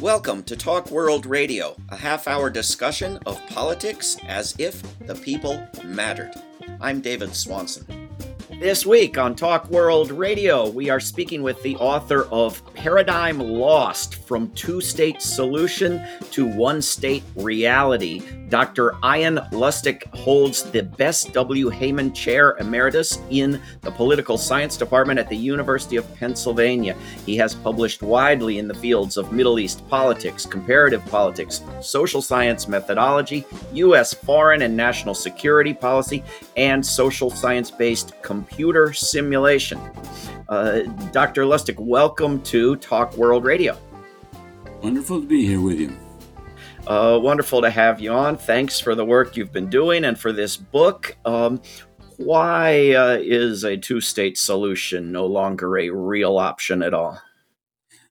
Welcome to Talk World Radio, a half hour discussion of politics as if the people mattered. I'm David Swanson. This week on Talk World Radio, we are speaking with the author of Paradigm Lost From Two State Solution to One State Reality. Dr. Ian Lustick holds the Bess W. Heyman Chair Emeritus in the Political Science Department at the University of Pennsylvania. He has published widely in the fields of Middle East politics, comparative politics, social science methodology, U.S. foreign and national security policy, and social science based computer simulation. Uh, Dr. Lustick, welcome to Talk World Radio. Wonderful to be here with you. Uh, wonderful to have you on. Thanks for the work you've been doing and for this book. Um, why uh, is a two state solution no longer a real option at all?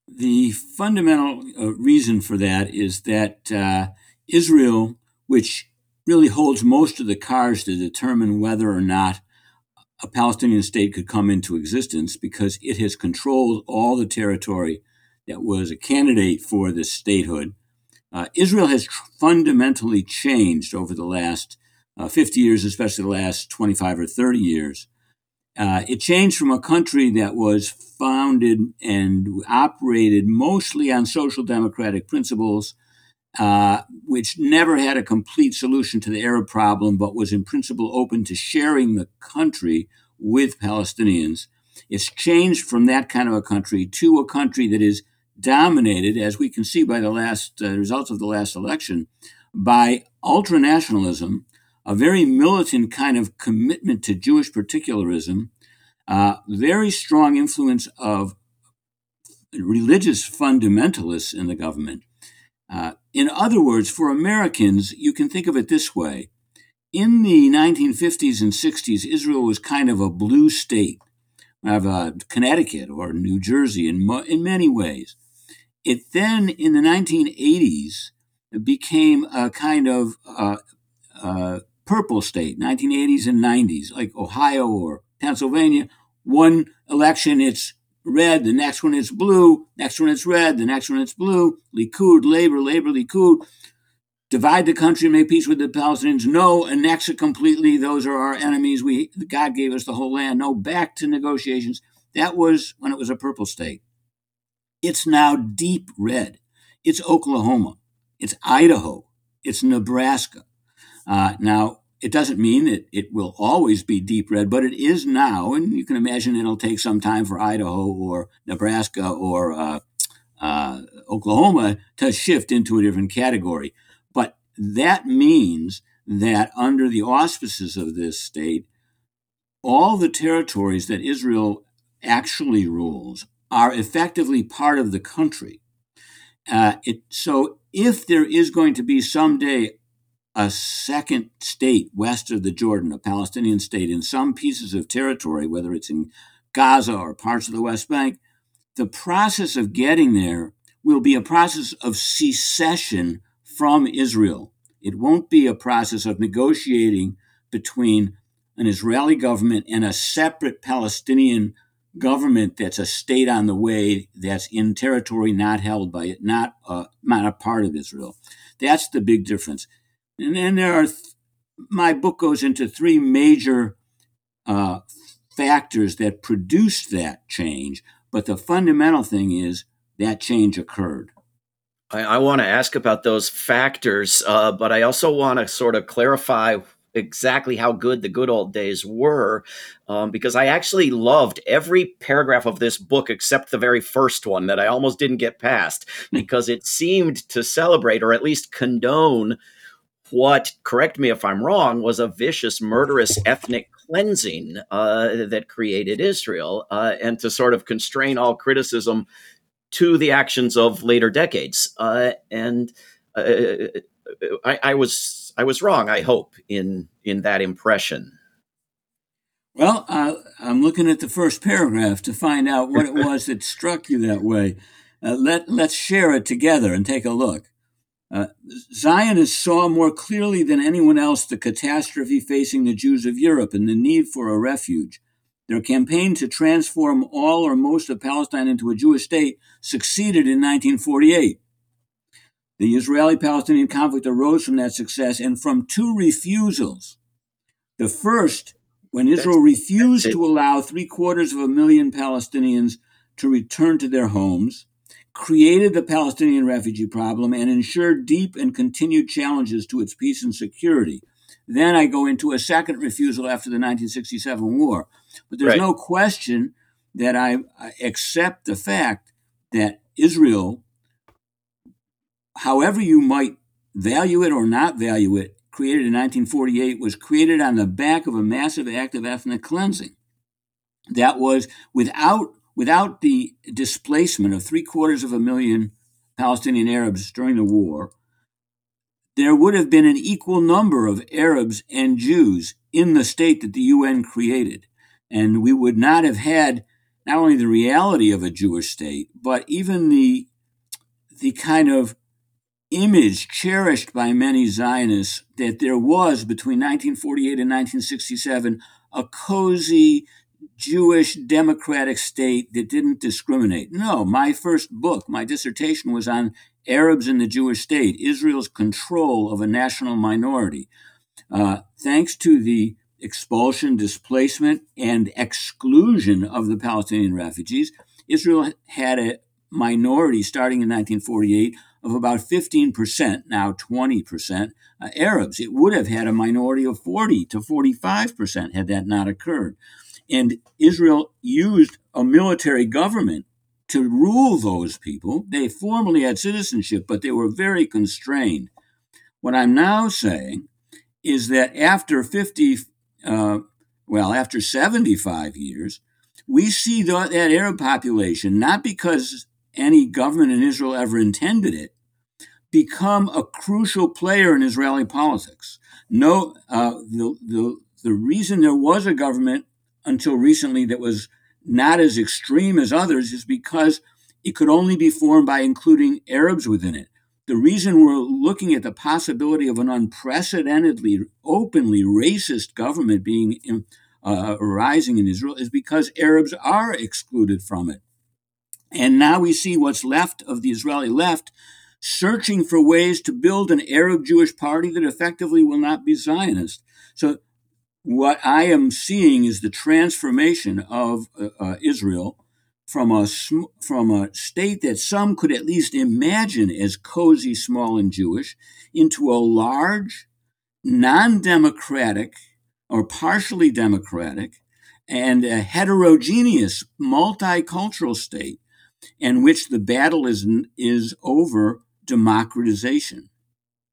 The fundamental uh, reason for that is that uh, Israel, which really holds most of the cards to determine whether or not a Palestinian state could come into existence, because it has controlled all the territory that was a candidate for this statehood uh, Israel has tr- fundamentally changed over the last uh, 50 years, especially the last 25 or 30 years. Uh, it changed from a country that was founded and operated mostly on social democratic principles, uh, which never had a complete solution to the Arab problem, but was in principle open to sharing the country with Palestinians. It's changed from that kind of a country to a country that is dominated, as we can see by the last uh, results of the last election, by ultranationalism, a very militant kind of commitment to Jewish particularism, uh, very strong influence of religious fundamentalists in the government. Uh, in other words, for Americans, you can think of it this way. In the 1950s and 60s, Israel was kind of a blue state, of uh, Connecticut or New Jersey in, mo- in many ways. It then, in the 1980s, became a kind of uh, uh, purple state, 1980s and 90s, like Ohio or Pennsylvania. One election, it's red, the next one is blue, next one is red, the next one is blue. Likud, Labor, Labor, Likud. Divide the country, make peace with the Palestinians. No, annex it completely. Those are our enemies. We God gave us the whole land. No, back to negotiations. That was when it was a purple state. It's now deep red. It's Oklahoma. It's Idaho. It's Nebraska. Uh, now, it doesn't mean that it will always be deep red, but it is now, and you can imagine it'll take some time for Idaho or Nebraska or uh, uh, Oklahoma to shift into a different category. But that means that under the auspices of this state, all the territories that Israel actually rules are effectively part of the country. Uh, it, so if there is going to be someday a second state west of the Jordan, a Palestinian state in some pieces of territory, whether it's in Gaza or parts of the West Bank, the process of getting there will be a process of secession from Israel. It won't be a process of negotiating between an Israeli government and a separate Palestinian government that's a state on the way that's in territory not held by it, not uh, not a part of Israel. That's the big difference. And then there are, th- my book goes into three major uh, factors that produced that change. But the fundamental thing is that change occurred. I, I want to ask about those factors, uh, but I also want to sort of clarify exactly how good the good old days were um, because I actually loved every paragraph of this book except the very first one that I almost didn't get past hmm. because it seemed to celebrate or at least condone what, correct me if I'm wrong, was a vicious, murderous ethnic cleansing uh, that created Israel uh, and to sort of constrain all criticism to the actions of later decades. Uh, and uh, I, I was I was wrong. I hope in in that impression. Well, uh, I'm looking at the first paragraph to find out what it was that struck you that way. Uh, let let's share it together and take a look. Uh, Zionists saw more clearly than anyone else the catastrophe facing the Jews of Europe and the need for a refuge. Their campaign to transform all or most of Palestine into a Jewish state succeeded in 1948. The Israeli Palestinian conflict arose from that success and from two refusals. The first, when Israel refused to allow three quarters of a million Palestinians to return to their homes, created the Palestinian refugee problem, and ensured deep and continued challenges to its peace and security. Then I go into a second refusal after the 1967 war. But there's right. no question that I accept the fact that Israel, however you might value it or not value it, created in 1948, was created on the back of a massive act of ethnic cleansing. That was without without the displacement of three quarters of a million Palestinian Arabs during the war, there would have been an equal number of Arabs and Jews in the state that the UN created. And we would not have had not only the reality of a Jewish state, but even the, the kind of image cherished by many Zionists that there was between 1948 and 1967 a cozy Jewish democratic state that didn't discriminate. No, my first book, my dissertation was on Arabs in the Jewish state, Israel's control of a national minority. Uh, thanks to the expulsion, displacement, and exclusion of the Palestinian refugees, Israel had a minority starting in 1948 of about 15%, now 20% uh, Arabs. It would have had a minority of 40 to 45% had that not occurred. And Israel used a military government to rule those people. They formally had citizenship, but they were very constrained. What I'm now saying is that after 50, uh, well, after 75 years, we see that, that Arab population, not because any government in Israel ever intended it, become a crucial player in Israeli politics. No, uh, the, the, the reason there was a government until recently that was not as extreme as others is because it could only be formed by including Arabs within it. The reason we're looking at the possibility of an unprecedentedly, openly racist government being uh, arising in Israel is because Arabs are excluded from it. And now we see what's left of the Israeli left searching for ways to build an Arab Jewish party that effectively will not be Zionist. So what I am seeing is the transformation of uh, uh, Israel from a from a state that some could at least imagine as cozy, small, and Jewish into a large, non-democratic or partially democratic and a heterogeneous, multicultural state in which the battle is is over democratization.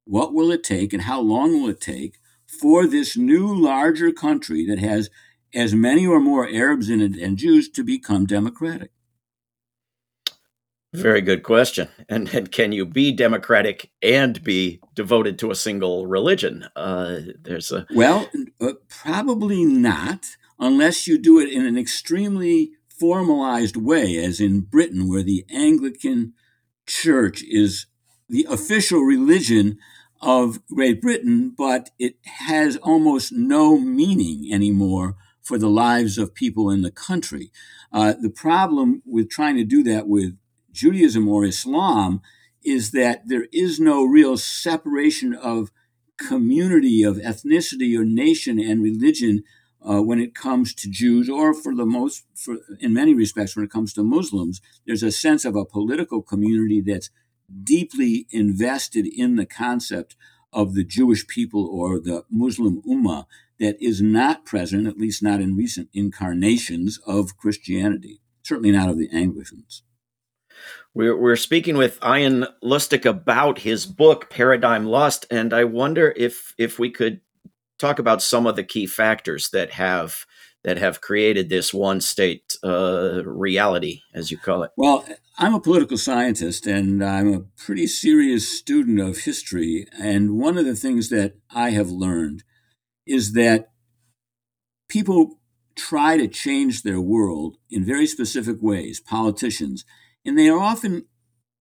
What will it take, and how long will it take for this new larger country that has as many or more Arabs in it and Jews to become democratic? Very good question. And, and can you be democratic and be devoted to a single religion? Uh, there's a well, uh, probably not, unless you do it in an extremely formalized way, as in Britain, where the Anglican Church is the official religion of Great Britain, but it has almost no meaning anymore for the lives of people in the country. Uh, the problem with trying to do that with Judaism or Islam is that there is no real separation of community, of ethnicity or nation and religion uh, when it comes to Jews, or for the most, for, in many respects, when it comes to Muslims. There's a sense of a political community that's deeply invested in the concept of the Jewish people or the Muslim Ummah that is not present, at least not in recent incarnations of Christianity, certainly not of the Anglicans. We're, we're speaking with Ian Lustick about his book, Paradigm Lost, and I wonder if, if we could talk about some of the key factors that have that have created this one state uh, reality, as you call it? Well, I'm a political scientist and I'm a pretty serious student of history. And one of the things that I have learned is that people try to change their world in very specific ways, politicians, and they are often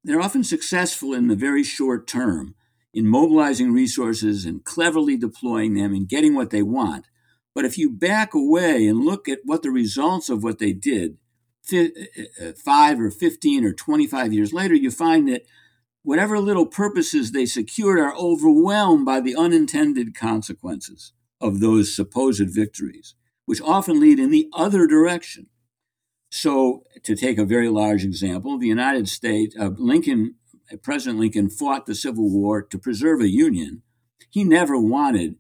they're often successful in the very short term in mobilizing resources and cleverly deploying them and getting what they want. But if you back away and look at what the results of what they did, uh, uh, five or 15 or 25 years later, you find that whatever little purposes they secured are overwhelmed by the unintended consequences of those supposed victories, which often lead in the other direction. So, to take a very large example, the United States, uh, Lincoln, President Lincoln fought the Civil War to preserve a union. He never wanted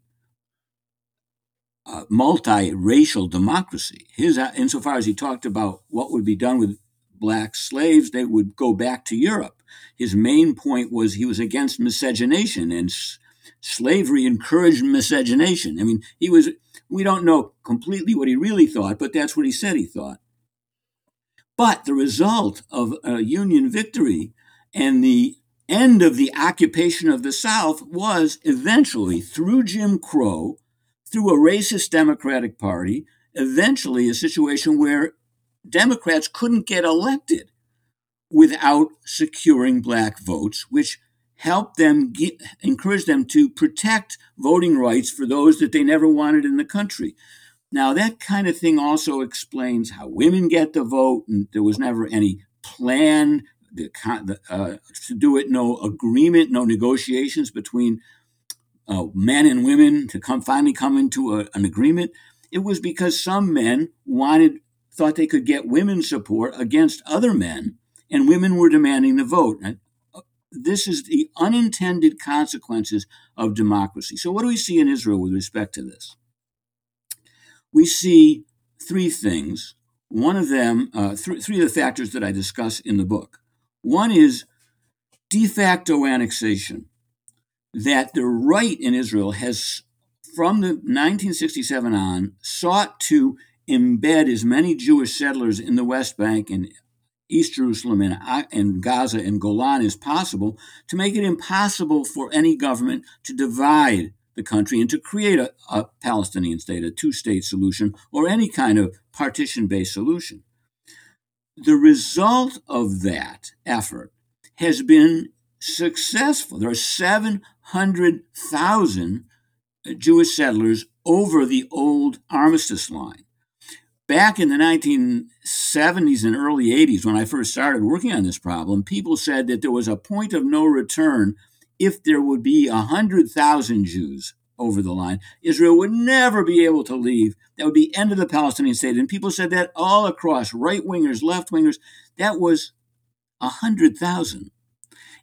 uh, multiracial democracy. His, uh, insofar as he talked about what would be done with black slaves, they would go back to Europe. His main point was he was against miscegenation and s- slavery encouraged miscegenation. I mean, he was, we don't know completely what he really thought, but that's what he said he thought. But the result of a Union victory and the end of the occupation of the South was eventually, through Jim Crow, through a racist Democratic Party, eventually a situation where Democrats couldn't get elected without securing black votes, which helped them get, encourage them to protect voting rights for those that they never wanted in the country. Now, that kind of thing also explains how women get the vote, and there was never any plan uh, to do it, no agreement, no negotiations between uh, men and women to come finally come into a, an agreement. It was because some men wanted thought they could get women's support against other men, and women were demanding the vote. Uh, this is the unintended consequences of democracy. So, what do we see in Israel with respect to this? We see three things. One of them, uh, th- three of the factors that I discuss in the book. One is de facto annexation that the right in Israel has, from the 1967 on, sought to embed as many Jewish settlers in the West Bank and East Jerusalem and, uh, and Gaza and Golan as possible to make it impossible for any government to divide the country and to create a, a Palestinian state, a two state solution, or any kind of partition based solution. The result of that effort has been successful. There are 700,000 Jewish settlers over the old armistice line. Back in the 1970s and early 80s, when I first started working on this problem, people said that there was a point of no return if there would be 100,000 Jews over the line. Israel would never be able to leave. That would be end of the Palestinian state. And people said that all across, right wingers, left wingers. That was 100,000.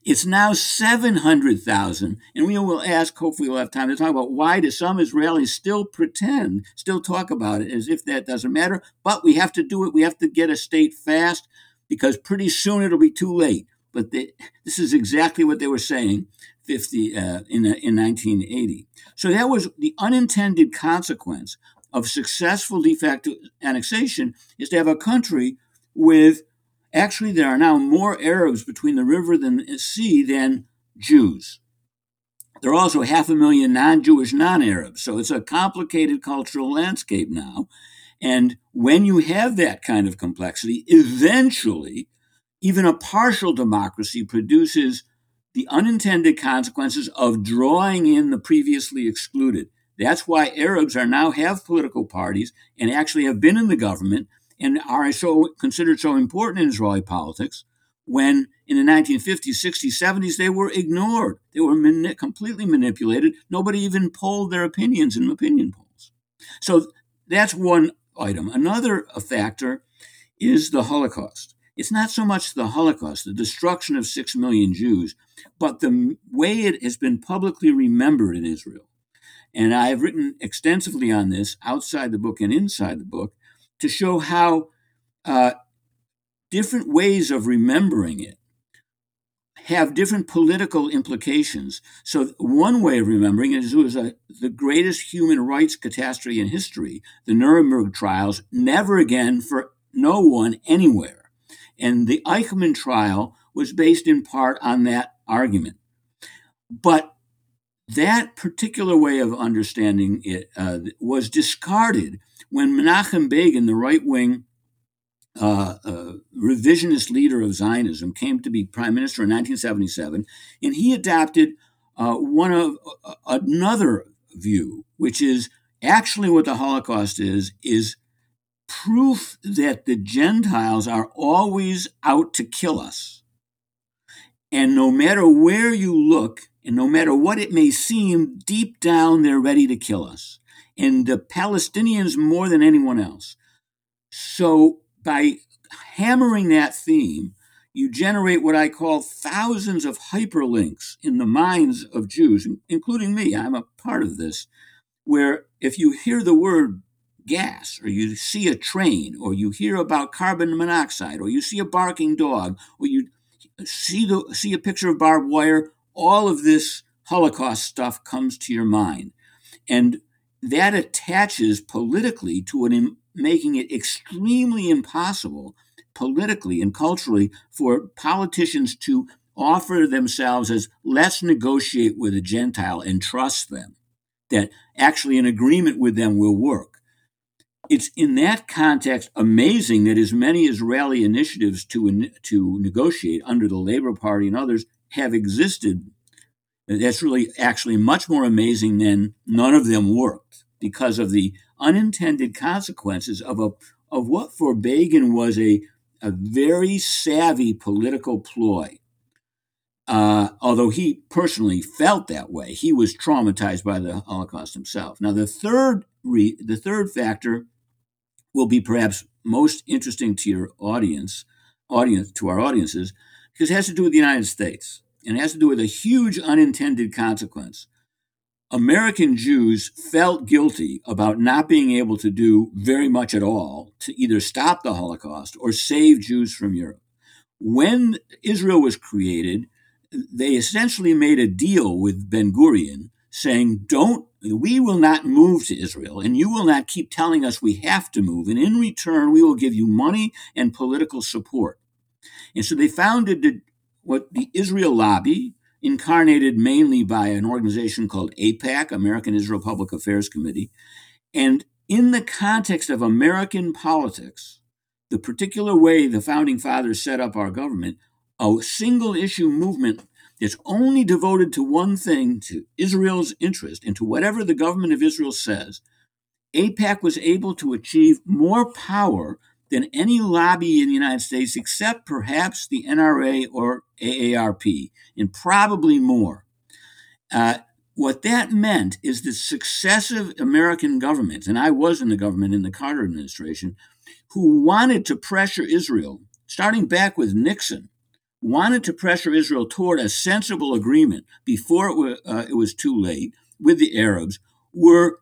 It's now 700,000. And we will ask, hopefully, we'll have time to talk about why do some Israelis still pretend, still talk about it as if that doesn't matter. But we have to do it. We have to get a state fast because pretty soon it'll be too late. But they, this is exactly what they were saying 50 uh, in, in 1980. So that was the unintended consequence of successful de facto annexation is to have a country with Actually, there are now more Arabs between the river and the sea than Jews. There are also half a million non Jewish non Arabs. So it's a complicated cultural landscape now. And when you have that kind of complexity, eventually, even a partial democracy produces the unintended consequences of drawing in the previously excluded. That's why Arabs are now have political parties and actually have been in the government and are so considered so important in Israeli politics when in the 1950s, 60s, 70s they were ignored. They were mani- completely manipulated. Nobody even polled their opinions in opinion polls. So that's one item. Another factor is the Holocaust. It's not so much the Holocaust, the destruction of six million Jews, but the way it has been publicly remembered in Israel. And I have written extensively on this outside the book and inside the book to show how uh, different ways of remembering it have different political implications. So, one way of remembering it is it was a, the greatest human rights catastrophe in history, the Nuremberg trials, never again for no one anywhere. And the Eichmann trial was based in part on that argument. But that particular way of understanding it uh, was discarded when Menachem Begin, the right wing uh, uh, revisionist leader of Zionism, came to be prime minister in 1977, and he adopted uh, one of uh, another view, which is actually what the Holocaust is is proof that the Gentiles are always out to kill us. And no matter where you look, and no matter what it may seem, deep down they're ready to kill us. And the Palestinians more than anyone else. So by hammering that theme, you generate what I call thousands of hyperlinks in the minds of Jews, including me. I'm a part of this, where if you hear the word gas, or you see a train, or you hear about carbon monoxide, or you see a barking dog, or you see the see a picture of barbed wire, all of this Holocaust stuff comes to your mind, and that attaches politically to an making it extremely impossible politically and culturally for politicians to offer themselves as let's negotiate with a Gentile and trust them, that actually an agreement with them will work. It's in that context amazing that as many Israeli initiatives to, to negotiate under the Labor Party and others have existed. That's really actually much more amazing than none of them worked because of the unintended consequences of a of what for Begin was a a very savvy political ploy. Uh, although he personally felt that way, he was traumatized by the Holocaust himself. Now, the third re- the third factor will be perhaps most interesting to your audience, audience to our audiences, because it has to do with the United States and it has to do with a huge unintended consequence. American Jews felt guilty about not being able to do very much at all to either stop the Holocaust or save Jews from Europe. When Israel was created, they essentially made a deal with Ben Gurion saying, Don't, we will not move to Israel, and you will not keep telling us we have to move. And in return, we will give you money and political support. And so they founded the, what the Israel Lobby, incarnated mainly by an organization called AIPAC, American Israel Public Affairs Committee. And in the context of American politics, the particular way the founding fathers set up our government, a single issue movement that's only devoted to one thing, to Israel's interest, and to whatever the government of Israel says, AIPAC was able to achieve more power than any lobby in the United States, except perhaps the NRA or AARP, and probably more. Uh, what that meant is that successive American governments, and I was in the government in the Carter administration, who wanted to pressure Israel, starting back with Nixon, wanted to pressure Israel toward a sensible agreement before it, were, uh, it was too late with the Arabs, were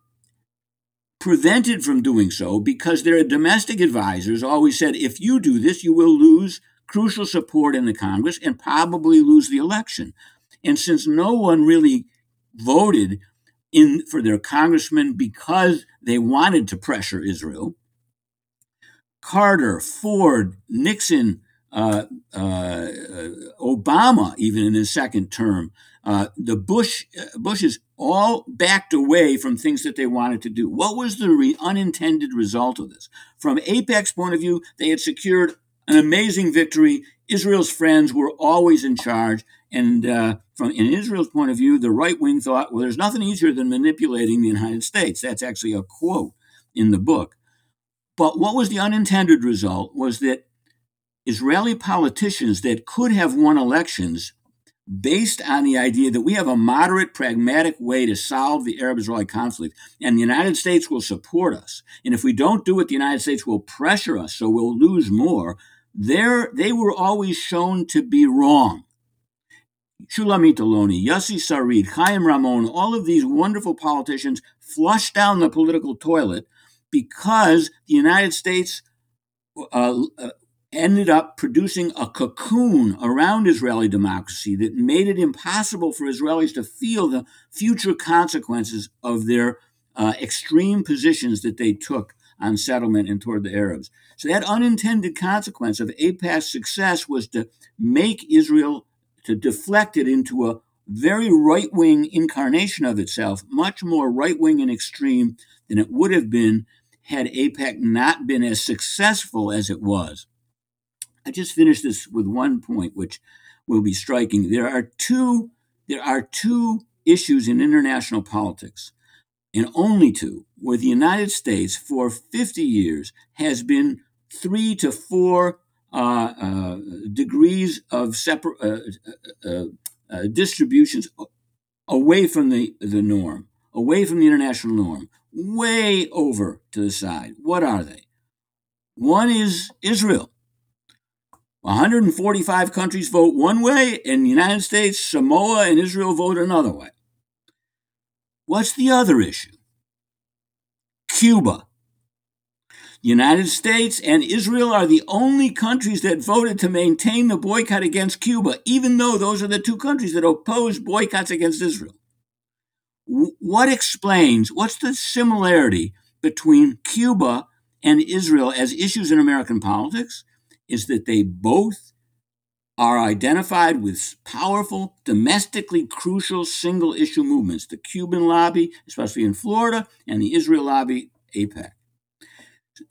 prevented from doing so because their domestic advisors always said if you do this, you will lose crucial support in the Congress and probably lose the election. And since no one really voted in for their congressman because they wanted to pressure Israel, Carter, Ford, Nixon, uh, uh, Obama, even in his second term, uh, the Bush uh, Bushes all backed away from things that they wanted to do. What was the re- unintended result of this? From AIPAC's point of view, they had secured an amazing victory. Israel's friends were always in charge, and uh, from in Israel's point of view, the right wing thought, well, there's nothing easier than manipulating the United States. That's actually a quote in the book. But what was the unintended result was that Israeli politicians that could have won elections based on the idea that we have a moderate, pragmatic way to solve the Arab Israeli conflict, and the United States will support us. And if we don't do it, the United States will pressure us, so we'll lose more. There, they were always shown to be wrong. Shulamit Aloni, Yossi Sarid, Chaim Ramon, all of these wonderful politicians flushed down the political toilet because the United States uh, uh, ended up producing a cocoon around Israeli democracy that made it impossible for Israelis to feel the future consequences of their uh, extreme positions that they took on settlement and toward the Arabs. So that unintended consequence of AIPAC's success was to make Israel, to deflect it into a very right wing incarnation of itself, much more right wing and extreme than it would have been had AIPAC not been as successful as it was. I just finished this with one point, which will be striking. There are two. There are two issues in international politics, and only two, where the United States for 50 years has been three to four uh, uh, degrees of separate uh, uh, distributions away from the, the norm, away from the international norm, way over to the side. What are they? One is Israel. 145 countries vote one way, and the United States, Samoa, and Israel vote another way. What's the other issue? Cuba. The United States and Israel are the only countries that voted to maintain the boycott against Cuba, even though those are the two countries that oppose boycotts against Israel. What explains, what's the similarity between Cuba and Israel as issues in American politics? Is that they both are identified with powerful, domestically crucial single issue movements the Cuban lobby, especially in Florida, and the Israel lobby, AIPAC.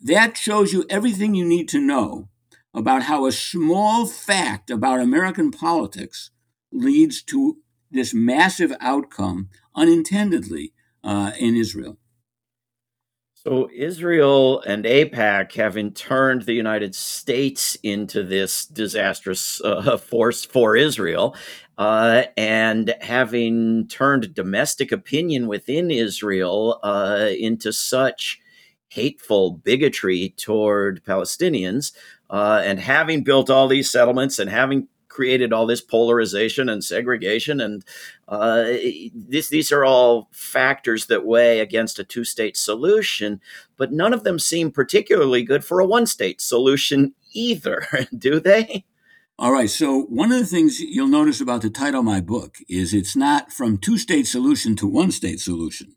That shows you everything you need to know about how a small fact about American politics leads to this massive outcome unintendedly uh, in Israel. So Israel and AIPAC having turned the United States into this disastrous uh, force for Israel, uh, and having turned domestic opinion within Israel uh, into such hateful bigotry toward Palestinians, uh, and having built all these settlements and having created all this polarization and segregation and uh, this, these are all factors that weigh against a two-state solution but none of them seem particularly good for a one-state solution either do they all right so one of the things you'll notice about the title of my book is it's not from two-state solution to one-state solution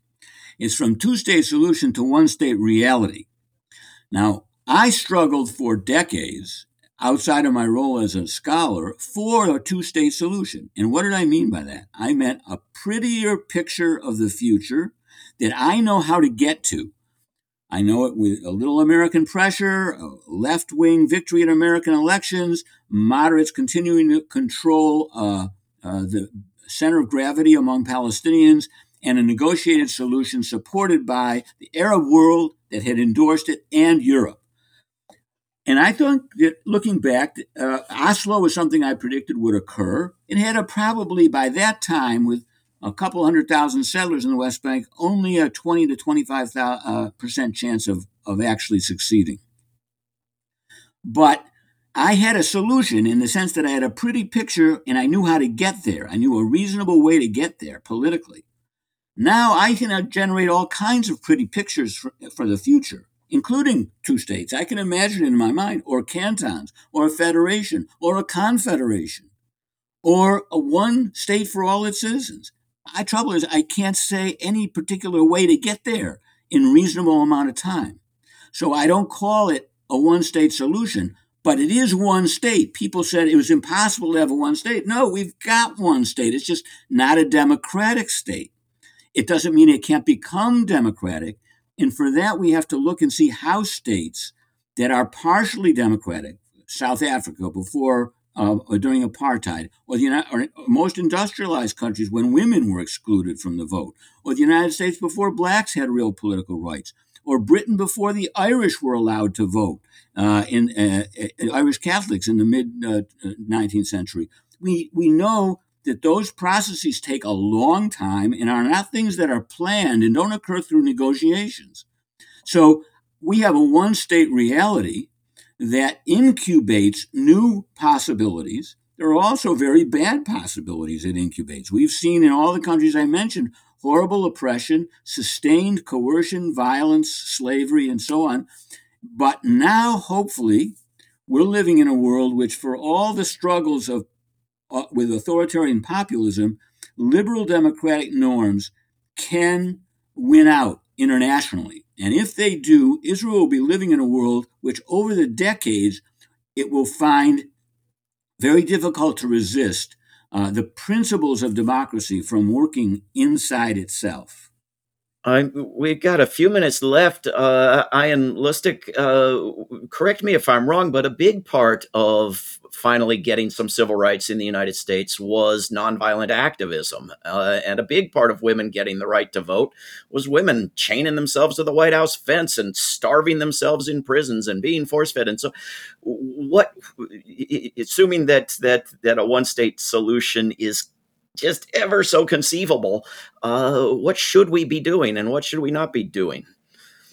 it's from two state solution to one state reality. Now, I struggled for decades outside of my role as a scholar for a two state solution. And what did I mean by that? I meant a prettier picture of the future that I know how to get to. I know it with a little American pressure, left wing victory in American elections, moderates continuing to control uh, uh, the center of gravity among Palestinians, and a negotiated solution supported by the Arab world that had endorsed it and Europe. And I think that looking back, uh, Oslo was something I predicted would occur. It had a probably by that time, with a couple hundred thousand settlers in the West Bank, only a 20 to 25 uh, percent chance of, of actually succeeding. But I had a solution in the sense that I had a pretty picture and I knew how to get there. I knew a reasonable way to get there politically. Now I can generate all kinds of pretty pictures for, for the future, including two states. I can imagine in my mind, or cantons, or a federation, or a confederation, or a one state for all its citizens. My trouble is I can't say any particular way to get there in reasonable amount of time. So I don't call it a one state solution, but it is one state. People said it was impossible to have a one state. No, we've got one state. It's just not a democratic state. It doesn't mean it can't become democratic. And for that, we have to look and see how states that are partially democratic, South Africa before uh, during apartheid, or the or most industrialized countries when women were excluded from the vote, or the United States before blacks had real political rights, or Britain before the Irish were allowed to vote, uh, in uh, uh Irish Catholics in the mid 19th uh, century. We we know that those processes take a long time and are not things that are planned and don't occur through negotiations. So we have a one state reality that incubates new possibilities. There are also very bad possibilities it incubates. We've seen in all the countries I mentioned horrible oppression, sustained coercion, violence, slavery, and so on. But now, hopefully, we're living in a world which, for all the struggles of uh, with authoritarian populism, liberal democratic norms can win out internationally. And if they do, Israel will be living in a world which, over the decades, it will find very difficult to resist uh, the principles of democracy from working inside itself. I, we've got a few minutes left. Uh, Ian Lustick, uh, correct me if I'm wrong, but a big part of finally getting some civil rights in the United States was nonviolent activism. Uh, and a big part of women getting the right to vote was women chaining themselves to the White House fence and starving themselves in prisons and being force fed. And so, what, assuming that, that, that a one state solution is just ever so conceivable. Uh, what should we be doing and what should we not be doing?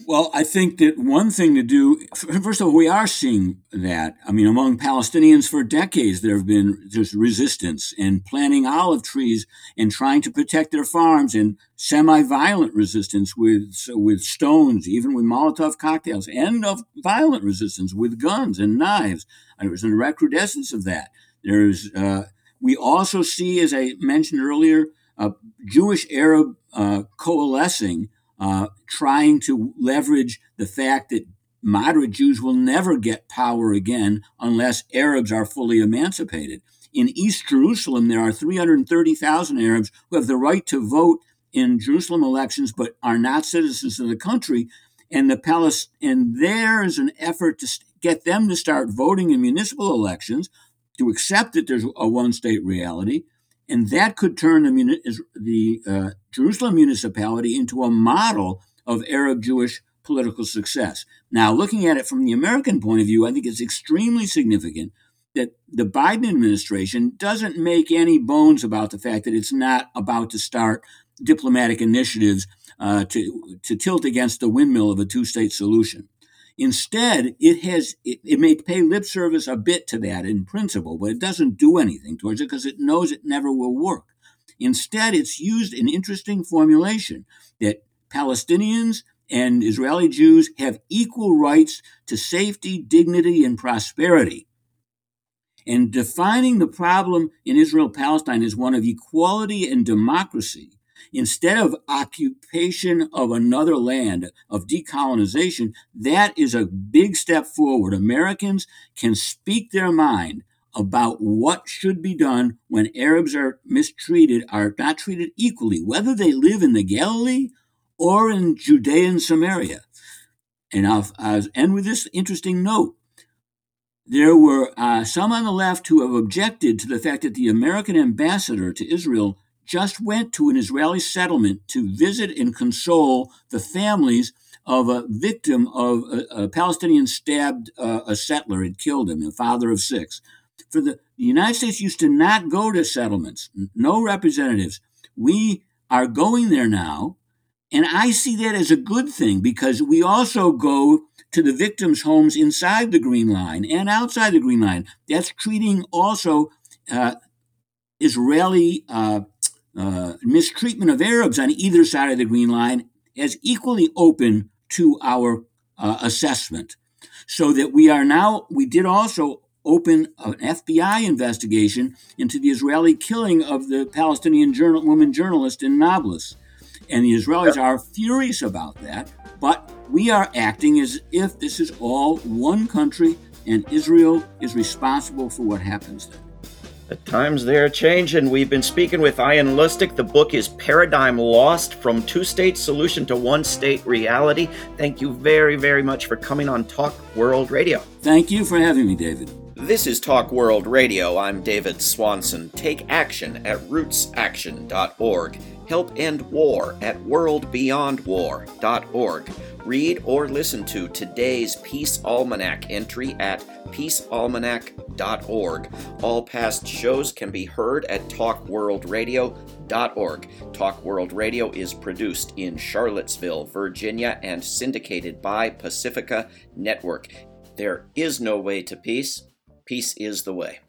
Well, I think that one thing to do, first of all, we are seeing that. I mean, among Palestinians for decades, there have been just resistance and planting olive trees and trying to protect their farms and semi-violent resistance with with stones, even with Molotov cocktails, and of violent resistance with guns and knives. And it was a recrudescence of that. There's uh, we also see, as I mentioned earlier, uh, Jewish Arab uh, coalescing, uh, trying to leverage the fact that moderate Jews will never get power again unless Arabs are fully emancipated. In East Jerusalem, there are 330,000 Arabs who have the right to vote in Jerusalem elections but are not citizens of the country. And the Palest- and there is an effort to get them to start voting in municipal elections to accept that there's a one state reality, and that could turn the, the uh, Jerusalem municipality into a model of Arab Jewish political success. Now, looking at it from the American point of view, I think it's extremely significant that the Biden administration doesn't make any bones about the fact that it's not about to start diplomatic initiatives uh, to, to tilt against the windmill of a two state solution. Instead, it has it, it, may pay lip service a bit to that in principle, but it doesn't do anything towards it because it knows it never will work. Instead, it's used an interesting formulation that Palestinians and Israeli Jews have equal rights to safety, dignity, and prosperity. And defining the problem in Israel Palestine as one of equality and democracy Instead of occupation of another land, of decolonization, that is a big step forward. Americans can speak their mind about what should be done when Arabs are mistreated, are not treated equally, whether they live in the Galilee or in Judea and Samaria. And I'll, I'll end with this interesting note. There were uh, some on the left who have objected to the fact that the American ambassador to Israel just went to an Israeli settlement to visit and console the families of a victim of a, a Palestinian stabbed uh, a settler had killed him, a father of six. For the, the United States used to not go to settlements, no representatives. We are going there now, and I see that as a good thing because we also go to the victims' homes inside the Green Line and outside the Green Line. That's treating also uh, Israeli uh, uh, mistreatment of Arabs on either side of the Green Line as equally open to our uh, assessment. So that we are now, we did also open an FBI investigation into the Israeli killing of the Palestinian journal, woman journalist in Nablus. And the Israelis are furious about that, but we are acting as if this is all one country and Israel is responsible for what happens there. The times they're changing. We've been speaking with Ian Lustick. The book is Paradigm Lost From Two State Solution to One State Reality. Thank you very, very much for coming on Talk World Radio. Thank you for having me, David. This is Talk World Radio. I'm David Swanson. Take action at rootsaction.org. Help end war at worldbeyondwar.org. Read or listen to today's Peace Almanac entry at peacealmanac.org. All past shows can be heard at talkworldradio.org. Talk World Radio is produced in Charlottesville, Virginia, and syndicated by Pacifica Network. There is no way to peace. Peace is the way.